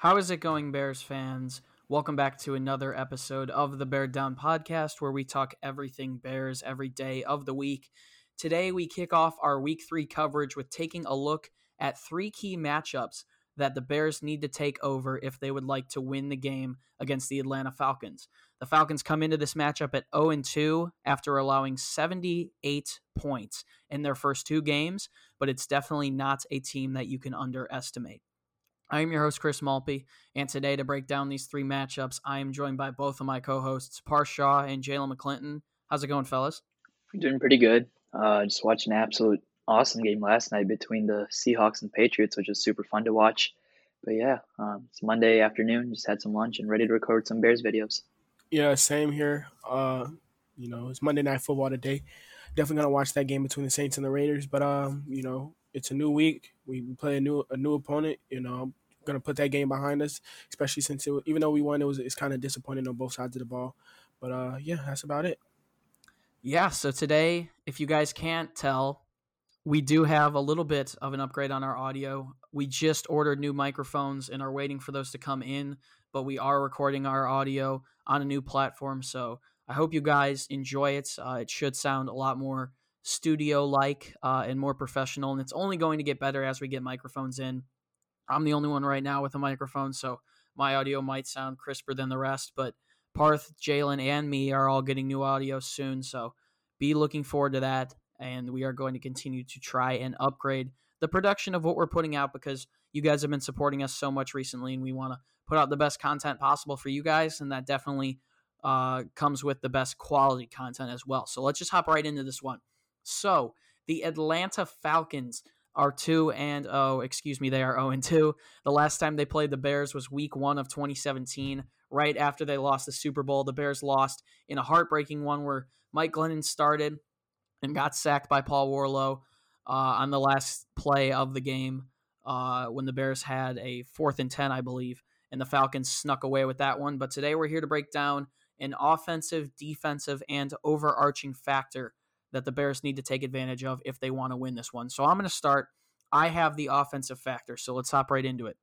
How is it going, Bears fans? Welcome back to another episode of the Bear Down podcast where we talk everything Bears every day of the week. Today, we kick off our week three coverage with taking a look at three key matchups that the Bears need to take over if they would like to win the game against the Atlanta Falcons. The Falcons come into this matchup at 0 2 after allowing 78 points in their first two games, but it's definitely not a team that you can underestimate. I am your host, Chris Malpe, and today to break down these three matchups, I am joined by both of my co hosts, Parth Shaw and Jalen McClinton. How's it going, fellas? Doing pretty good. Uh, just watched an absolute awesome game last night between the Seahawks and Patriots, which was super fun to watch. But yeah, um, it's Monday afternoon. Just had some lunch and ready to record some Bears videos. Yeah, same here. Uh, you know, it's Monday Night Football today. Definitely gonna watch that game between the Saints and the Raiders. But um, you know, it's a new week. We play a new a new opponent. You know, gonna put that game behind us, especially since it, even though we won, it was it's kind of disappointing on both sides of the ball. But uh, yeah, that's about it. Yeah. So today, if you guys can't tell, we do have a little bit of an upgrade on our audio. We just ordered new microphones and are waiting for those to come in, but we are recording our audio on a new platform. So I hope you guys enjoy it. Uh, it should sound a lot more studio like uh, and more professional, and it's only going to get better as we get microphones in. I'm the only one right now with a microphone, so my audio might sound crisper than the rest. But Parth, Jalen, and me are all getting new audio soon, so be looking forward to that. And we are going to continue to try and upgrade the production of what we're putting out because you guys have been supporting us so much recently, and we want to put out the best content possible for you guys, and that definitely uh, comes with the best quality content as well. So let's just hop right into this one. So the Atlanta Falcons are 2 and oh, excuse me, they are 0 and 2. The last time they played the Bears was week 1 of 2017, right after they lost the Super Bowl. The Bears lost in a heartbreaking one where Mike Glennon started and got sacked by Paul Warlow uh, on the last play of the game uh, when the Bears had a fourth and 10, I believe, and the Falcons snuck away with that one. But today we're here to break down an offensive, defensive, and overarching factor that the Bears need to take advantage of if they want to win this one. So I'm going to start. I have the offensive factor, so let's hop right into it.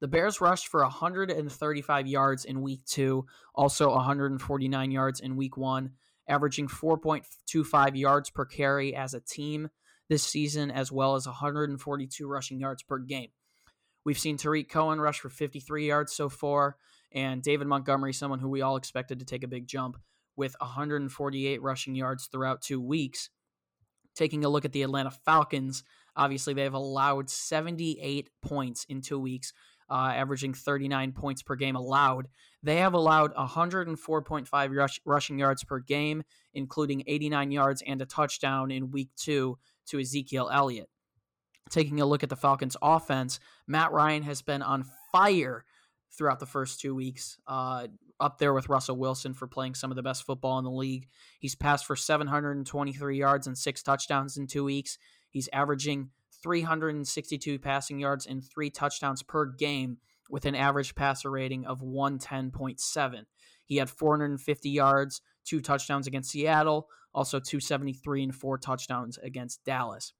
The Bears rushed for 135 yards in week two, also 149 yards in week one, averaging 4.25 yards per carry as a team this season, as well as 142 rushing yards per game. We've seen Tarik Cohen rush for 53 yards so far, and David Montgomery, someone who we all expected to take a big jump, with 148 rushing yards throughout two weeks. Taking a look at the Atlanta Falcons, obviously they've allowed 78 points in two weeks, uh, averaging 39 points per game allowed. They have allowed 104.5 rush, rushing yards per game, including 89 yards and a touchdown in week two to Ezekiel Elliott. Taking a look at the Falcons' offense, Matt Ryan has been on fire throughout the first two weeks, uh, up there with Russell Wilson for playing some of the best football in the league. He's passed for 723 yards and six touchdowns in two weeks. He's averaging 362 passing yards and three touchdowns per game with an average passer rating of 110.7. He had 450 yards, two touchdowns against Seattle, also 273 and four touchdowns against Dallas.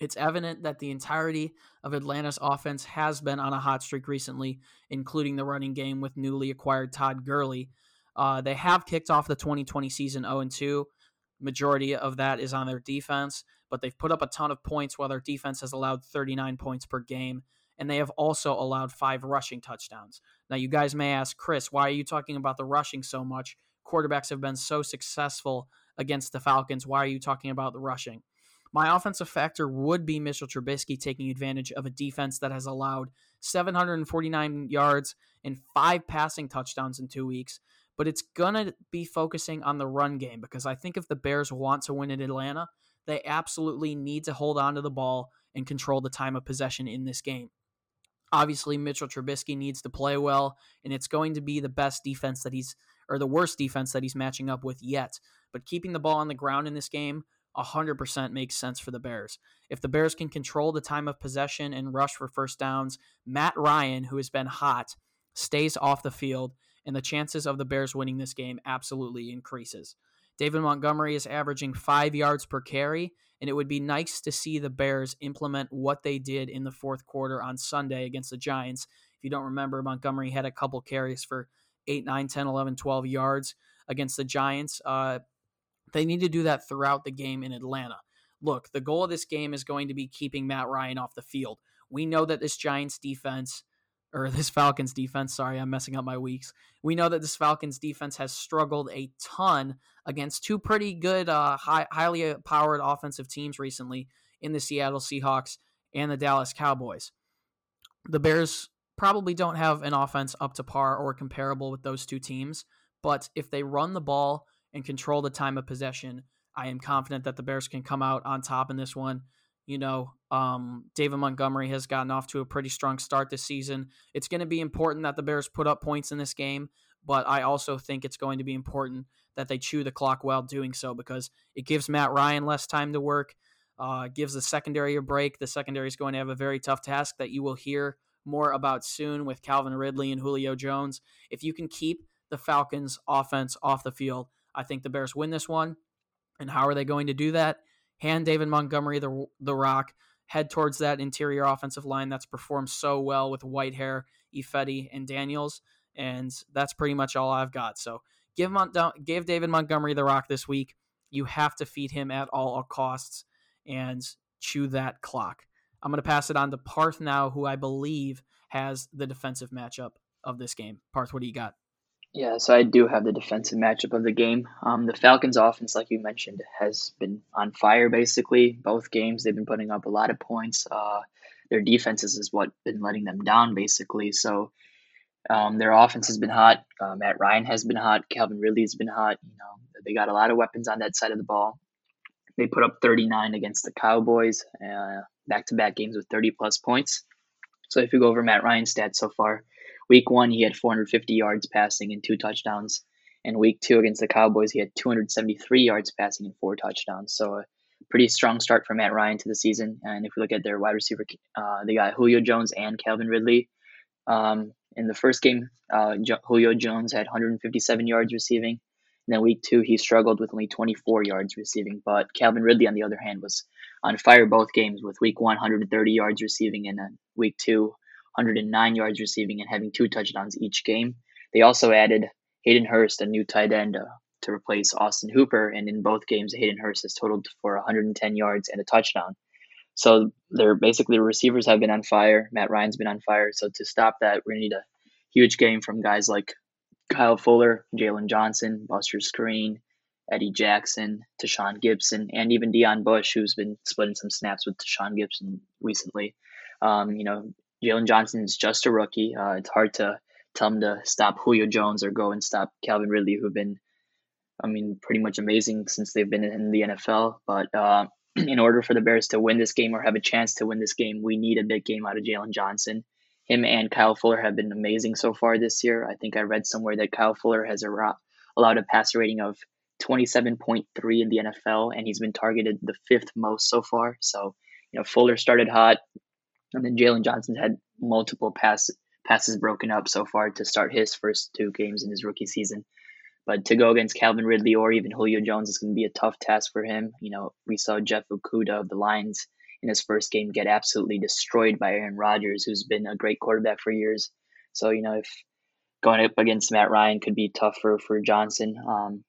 It's evident that the entirety of Atlanta's offense has been on a hot streak recently, including the running game with newly acquired Todd Gurley. Uh, they have kicked off the 2020 season 0 2. Majority of that is on their defense, but they've put up a ton of points while their defense has allowed 39 points per game, and they have also allowed five rushing touchdowns. Now, you guys may ask, Chris, why are you talking about the rushing so much? Quarterbacks have been so successful against the Falcons. Why are you talking about the rushing? My offensive factor would be Mitchell Trubisky taking advantage of a defense that has allowed 749 yards and five passing touchdowns in two weeks. But it's going to be focusing on the run game because I think if the Bears want to win in Atlanta, they absolutely need to hold on to the ball and control the time of possession in this game. Obviously, Mitchell Trubisky needs to play well, and it's going to be the best defense that he's, or the worst defense that he's matching up with yet. But keeping the ball on the ground in this game 100% makes sense for the Bears. If the Bears can control the time of possession and rush for first downs, Matt Ryan, who has been hot, stays off the field, and the chances of the Bears winning this game absolutely increases. David Montgomery is averaging five yards per carry, and it would be nice to see the Bears implement what they did in the fourth quarter on Sunday against the Giants, If you don't remember, Montgomery had a couple carries for 8, 9, 10, 11, 12 yards against the Giants. Uh, they need to do that throughout the game in Atlanta. Look, the goal of this game is going to be keeping Matt Ryan off the field. We know that this Giants defense, or this Falcons defense, sorry, I'm messing up my weeks. We know that this Falcons defense has struggled a ton against two pretty good, uh, high, highly powered offensive teams recently in the Seattle Seahawks and the Dallas Cowboys. The Bears probably don't have an offense up to par or comparable with those two teams, but if they run the ball and control the time of possession, I am confident that the Bears can come out on top in this one. You know, um, David Montgomery has gotten off to a pretty strong start this season. It's going to be important that the Bears put up points in this game, but I also think it's going to be important that they chew the clock while doing so because it gives Matt Ryan less time to work, uh, gives the secondary a break. The secondary is going to have a very tough task that you will hear more about soon with Calvin Ridley and Julio Jones. If you can keep the Falcons' offense off the field, I think the Bears win this one. And how are they going to do that? Hand David Montgomery the, the rock, head towards that interior offensive line that's performed so well with Whitehair, Ifedi, and Daniels. And that's pretty much all I've got. So give, give David Montgomery the rock this week. You have to feed him at all costs and chew that clock. I'm going to pass it on to Parth now, who I believe has the defensive matchup of this game. Parth, what do you got? Yeah, so I do have the defensive matchup of the game. Um, the Falcons' offense, like you mentioned, has been on fire basically. Both games, they've been putting up a lot of points. Uh, their defenses is what been letting them down basically. So um, their offense has been hot. Uh, Matt Ryan has been hot. Calvin Ridley has been hot. You know, they got a lot of weapons on that side of the ball. They put up 39 against the Cowboys, back to back games with 30 plus points. So if you go over Matt Ryan's stats so far, week one, he had 450 yards passing and two touchdowns. And week two against the Cowboys, he had 273 yards passing and four touchdowns. So a pretty strong start for Matt Ryan to the season. And if we look at their wide receiver, uh, they got Julio Jones and Calvin Ridley. Um, in the first game, uh, Julio Jones had 157 yards receiving. And then week two, he struggled with only 24 yards receiving. But Calvin Ridley, on the other hand, was on fire both games with week one, 130 yards receiving, and then week two, 109 yards receiving and having two touchdowns each game. They also added Hayden Hurst, a new tight end, uh, to replace Austin Hooper, and in both games, Hayden Hurst has totaled for 110 yards and a touchdown. So they're basically the receivers have been on fire. Matt Ryan's been on fire. So to stop that, we're gonna need a huge game from guys like Kyle Fuller, Jaylon Johnson, Buster Skrine, Eddie Jackson, Tashaun Gipson, and even Deon Bush, who's been splitting some snaps with Tashaun Gipson recently. Um, you know, Jaylon Johnson is just a rookie. Uh, it's hard to tell him to stop Julio Jones or go and stop Calvin Ridley, who've been, I mean, pretty much amazing since they've been in the NFL. But uh, in order for the Bears to win this game or have a chance to win this game, we need a big game out of Jaylon Johnson. Him and Kyle Fuller have been amazing so far this year. I think I read somewhere that Kyle Fuller has allowed a passer rating of 27.3 in the NFL, and he's been targeted the fifth most so far. So, you know, Fuller started hot, and then Jaylon Johnson's had multiple pass, passes broken up so far to start his first two games in his rookie season. But to go against Calvin Ridley or even Julio Jones is going to be a tough task for him. You know, we saw Jeff Okudah of the Lions in his first game get absolutely destroyed by Aaron Rodgers, who's been a great quarterback for years. So, you know, if going up against Matt Ryan could be tough for, for Johnson. Um,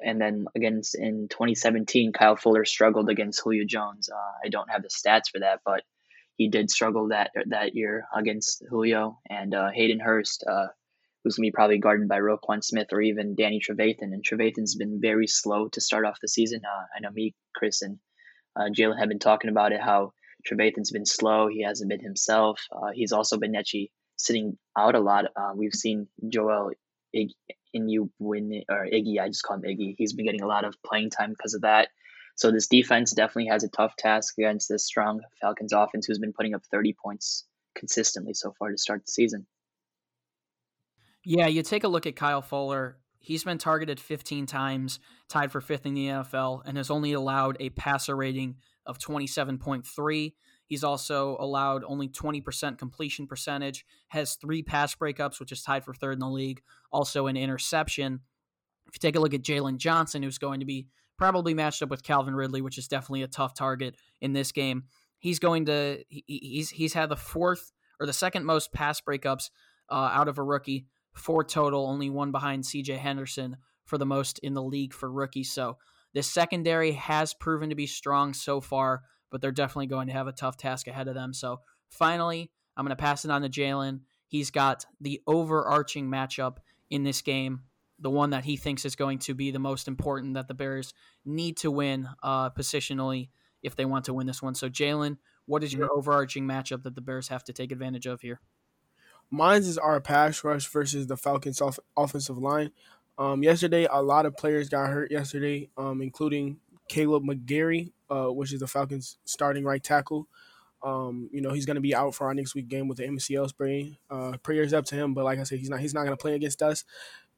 and then against in 2017, Kyle Fuller struggled against Julio Jones. Uh, I don't have the stats for that, but he did struggle that that year against Julio and uh, Hayden Hurst, uh, who's gonna be probably guarded by Roquan Smith or even Danny Trevathan. And Trevathan's been very slow to start off the season. Uh, I know me, Chris, and uh, Jalen have been talking about it how Trevathan's been slow. He hasn't been himself. Uh, he's also been Netchi sitting out a lot. Uh, we've seen Joel Ig- Inu win or Iggy. I just call him Iggy. He's been getting a lot of playing time because of that. So this defense definitely has a tough task against this strong Falcons offense who's been putting up 30 points consistently so far to start the season. Yeah, you take a look at Kyle Fuller. He's been targeted 15 times, tied for fifth in the NFL, and has only allowed a passer rating of 27.3. He's also allowed only 20% completion percentage, has three pass breakups, which is tied for third in the league, also an interception. If you take a look at Jaylon Johnson, who's going to be probably matched up with Calvin Ridley, which is definitely a tough target in this game. He's going to he, he's he's had the fourth or the second most pass breakups uh, out of a rookie, four total, only one behind C.J. Henderson for the most in the league for rookies. So this secondary has proven to be strong so far, but they're definitely going to have a tough task ahead of them. So finally, I'm going to pass it on to Jalen. He's got the overarching matchup in this game, the one that he thinks is going to be the most important that the Bears need to win uh, positionally if they want to win this one. So, Jalen, what is your mm-hmm. overarching matchup that the Bears have to take advantage of here? Mine's is our pass rush versus the Falcons' off- offensive line. Um, yesterday, a lot of players got hurt yesterday, um, including Kaleb McGary, uh, which is the Falcons' starting right tackle. Um, you know, he's going to be out for our next week game with the MCL sprain. Uh, prayers up to him, but like I said, he's not he's not going to play against us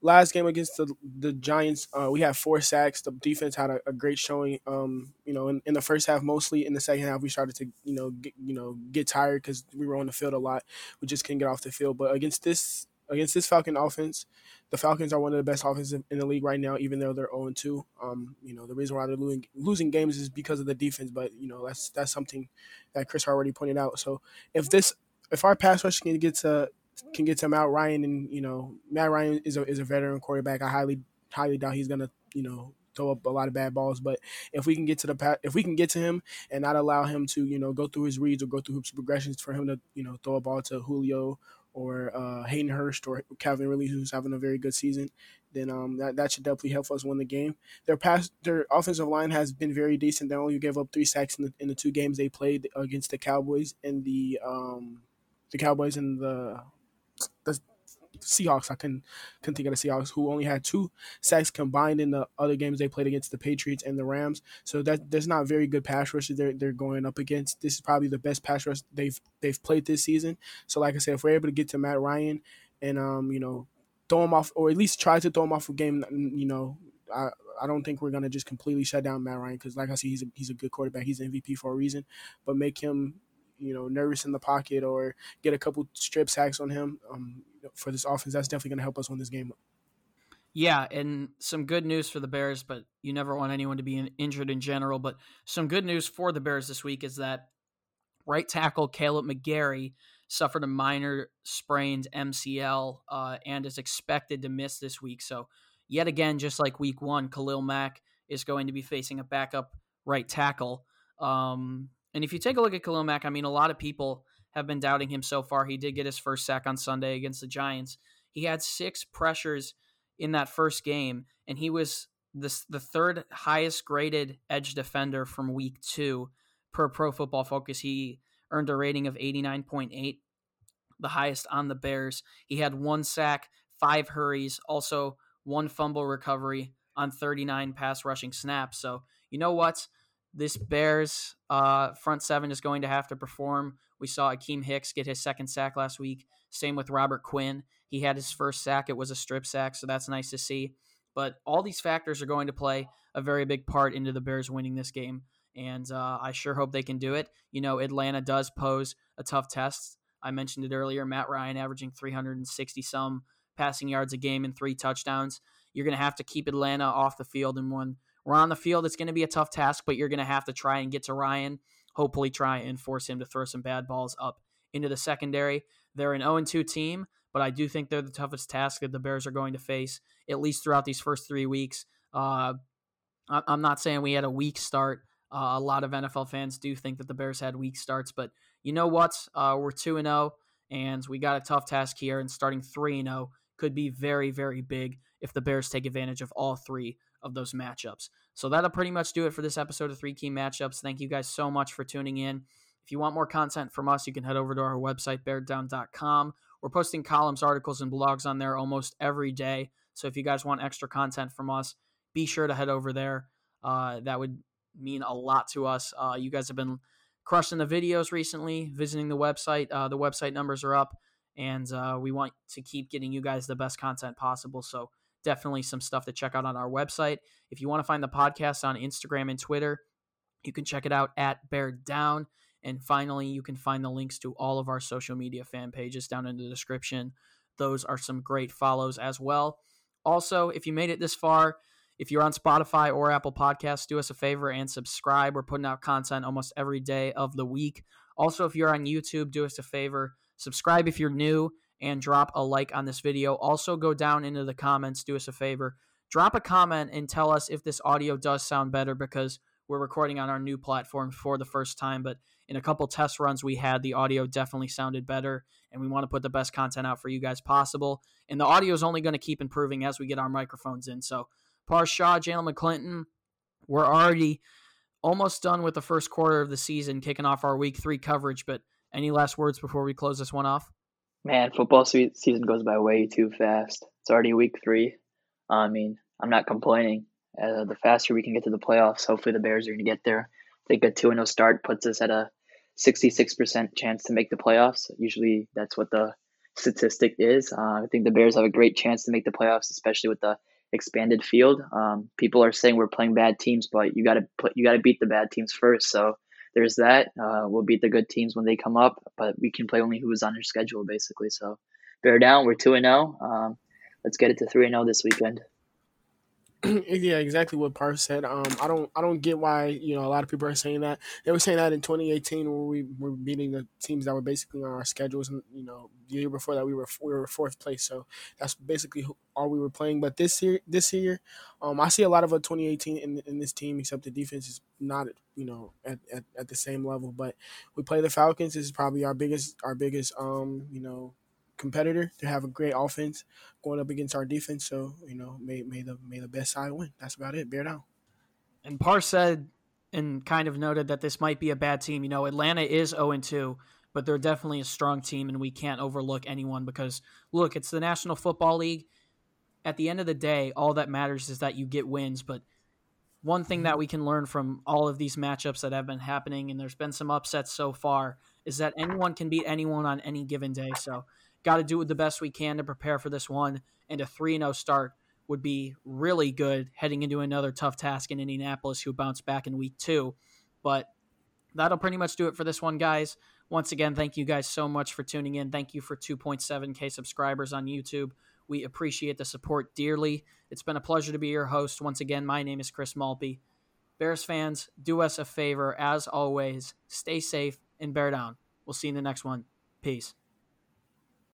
last game against the the Giants, uh, we had four sacks. The defense had a, a great showing. Um, you know, in, in, the first half mostly. In the second half, we started to you know get, you know get tired because we were on the field a lot. We just couldn't get off the field. But against this against this Falcon offense, the Falcons are one of the best offenses in the league right now, even though they're 0 2. Um, you know, the reason why they're losing losing games is because of the defense. But you know, that's that's something that Chris already pointed out. So if this if our pass rush can get to can get to Matt Ryan, and you know Matt Ryan is a is a veteran quarterback. I highly highly doubt he's gonna you know throw up a lot of bad balls. But if we can get to the if we can get to him and not allow him to you know go through his reads or go through his progressions for him to you know throw a ball to Julio or uh, Hayden Hurst or Calvin Ridley, who's having a very good season, then um, that, that should definitely help us win the game. Their pass, their offensive line has been very decent. They only gave up three sacks in the, in the two games they played against the Cowboys and the um, the Cowboys and the the Seahawks. I couldn't couldn't think of the Seahawks who only had two sacks combined in the other games they played against the Patriots and the Rams. So that there's not very good pass rushes they're they're going up against. This is probably the best pass rush they've they've played this season. So like I said, if we're able to get to Matt Ryan and um you know throw him off or at least try to throw him off a game, you know I. I don't think we're gonna just completely shut down Matt Ryan because, like I see, he's a, he's a good quarterback. He's MVP for a reason. But make him you know nervous in the pocket or get a couple strip sacks on him um, for this offense. That's definitely going to help us win this game. Yeah, and some good news for the Bears, but you never want anyone to be injured in general. But some good news for the Bears this week is that right tackle Kaleb McGary suffered a minor sprained MCL uh, and is expected to miss this week. So, yet again, just like week one, Khalil Mack is going to be facing a backup right tackle. Um, and if you take a look at Khalil Mack, I mean, a lot of people have been doubting him so far. He did get his first sack on Sunday against the Giants. He had six pressures in that first game, and he was the, the third highest graded edge defender from week two per Pro Football Focus. He earned a rating of 89.8, the highest on the Bears. He had one sack, five hurries, also one fumble recovery on 39 pass rushing snaps. So, you know what? This Bears uh, front seven is going to have to perform. We saw Akiem Hicks get his second sack last week. Same with Robert Quinn. He had his first sack. It was a strip sack, so that's nice to see. But all these factors are going to play a very big part into the Bears winning this game. And uh, I sure hope they can do it. You know, Atlanta does pose a tough test. I mentioned it earlier. Matt Ryan averaging 360 some passing yards a game and three touchdowns. You're going to have to keep Atlanta off the field in one we're on the field. It's going to be a tough task, but you're going to have to try and get to Ryan. Hopefully, try and force him to throw some bad balls up into the secondary. They're an 0 2 team, but I do think they're the toughest task that the Bears are going to face, at least throughout these first three weeks. Uh, I'm not saying we had a weak start. Uh, a lot of NFL fans do think that the Bears had weak starts, but you know what? Uh, we're 2 0, and we got a tough task here, and starting 3 0 could be very, very big if the Bears take advantage of all three of those matchups. So that'll pretty much do it for this episode of Three Key Matchups. Thank you guys so much for tuning in. If you want more content from us, you can head over to our website, beardown.com. We're posting columns, articles, and blogs on there almost every day. So if you guys want extra content from us, be sure to head over there. Uh, that would mean a lot to us. Uh, you guys have been crushing the videos recently, visiting the website. Uh, the website numbers are up, and uh, we want to keep getting you guys the best content possible. So definitely some stuff to check out on our website. If you want to find the podcast on Instagram and Twitter, you can check it out at Bear Down. And finally, you can find the links to all of our social media fan pages down in the description. Those are some great follows as well. Also, if you made it this far, if you're on Spotify or Apple Podcasts, do us a favor and subscribe. We're putting out content almost every day of the week. Also, if you're on YouTube, do us a favor, Subscribe if you're new and drop a like on this video. Also, go down into the comments, do us a favor, drop a comment and tell us if this audio does sound better because we're recording on our new platform for the first time. But in a couple test runs we had, the audio definitely sounded better, and we want to put the best content out for you guys possible. And the audio is only going to keep improving as we get our microphones in. So, Parth Shaw, Jalen McClinton, we're already almost done with the first quarter of the season, kicking off our week three coverage. But any last words before we close this one off? Man, football season goes by way too fast. It's already week three. I mean, I'm not complaining. Uh, the faster we can get to the playoffs, hopefully the Bears are going to get there. I think a 2 0 start puts us at a 66% chance to make the playoffs. Usually that's what the statistic is. Uh, I think the Bears have a great chance to make the playoffs, especially with the expanded field. Um, people are saying we're playing bad teams, but you got to put you got to beat the bad teams first. So there's that. Uh, we'll beat the good teams when they come up, but we can play only who is on their schedule basically. So bear down. We're two and zero. Oh. Um, let's get it to three and zero oh this weekend. yeah, exactly what Parth said. Um, I don't, I don't get why you know a lot of people are saying that. They were saying that in 2018 when we were beating the teams that were basically on our schedules, and you know the year before that we were we were fourth place. So that's basically all we were playing. But this year, this year, um, I see a lot of a 2018 in in this team, except the defense is not you know at, at, at the same level. But we play the Falcons. This is probably our biggest our biggest um you know competitor to have a great offense going up against our defense. So you know, may may the may the best side win. That's about it. Bear down. And Par said and kind of noted that this might be a bad team. You know, Atlanta is 0 2, but they're definitely a strong team, and we can't overlook anyone because look, it's the National Football League. At the end of the day, all that matters is that you get wins. But one thing that we can learn from all of these matchups that have been happening, and there's been some upsets so far, is that anyone can beat anyone on any given day. So got to do the best we can to prepare for this one. And a 3 0 start would be really good heading into another tough task in Indianapolis, who bounced back in week two. But that'll pretty much do it for this one, guys. Once again, thank you guys so much for tuning in. Thank you for 2.7K subscribers on YouTube. We appreciate the support dearly. It's been a pleasure to be your host. Once again, my name is Chris Malpe. Bears fans, do us a favor. As always, stay safe and bear down. We'll see you in the next one. Peace.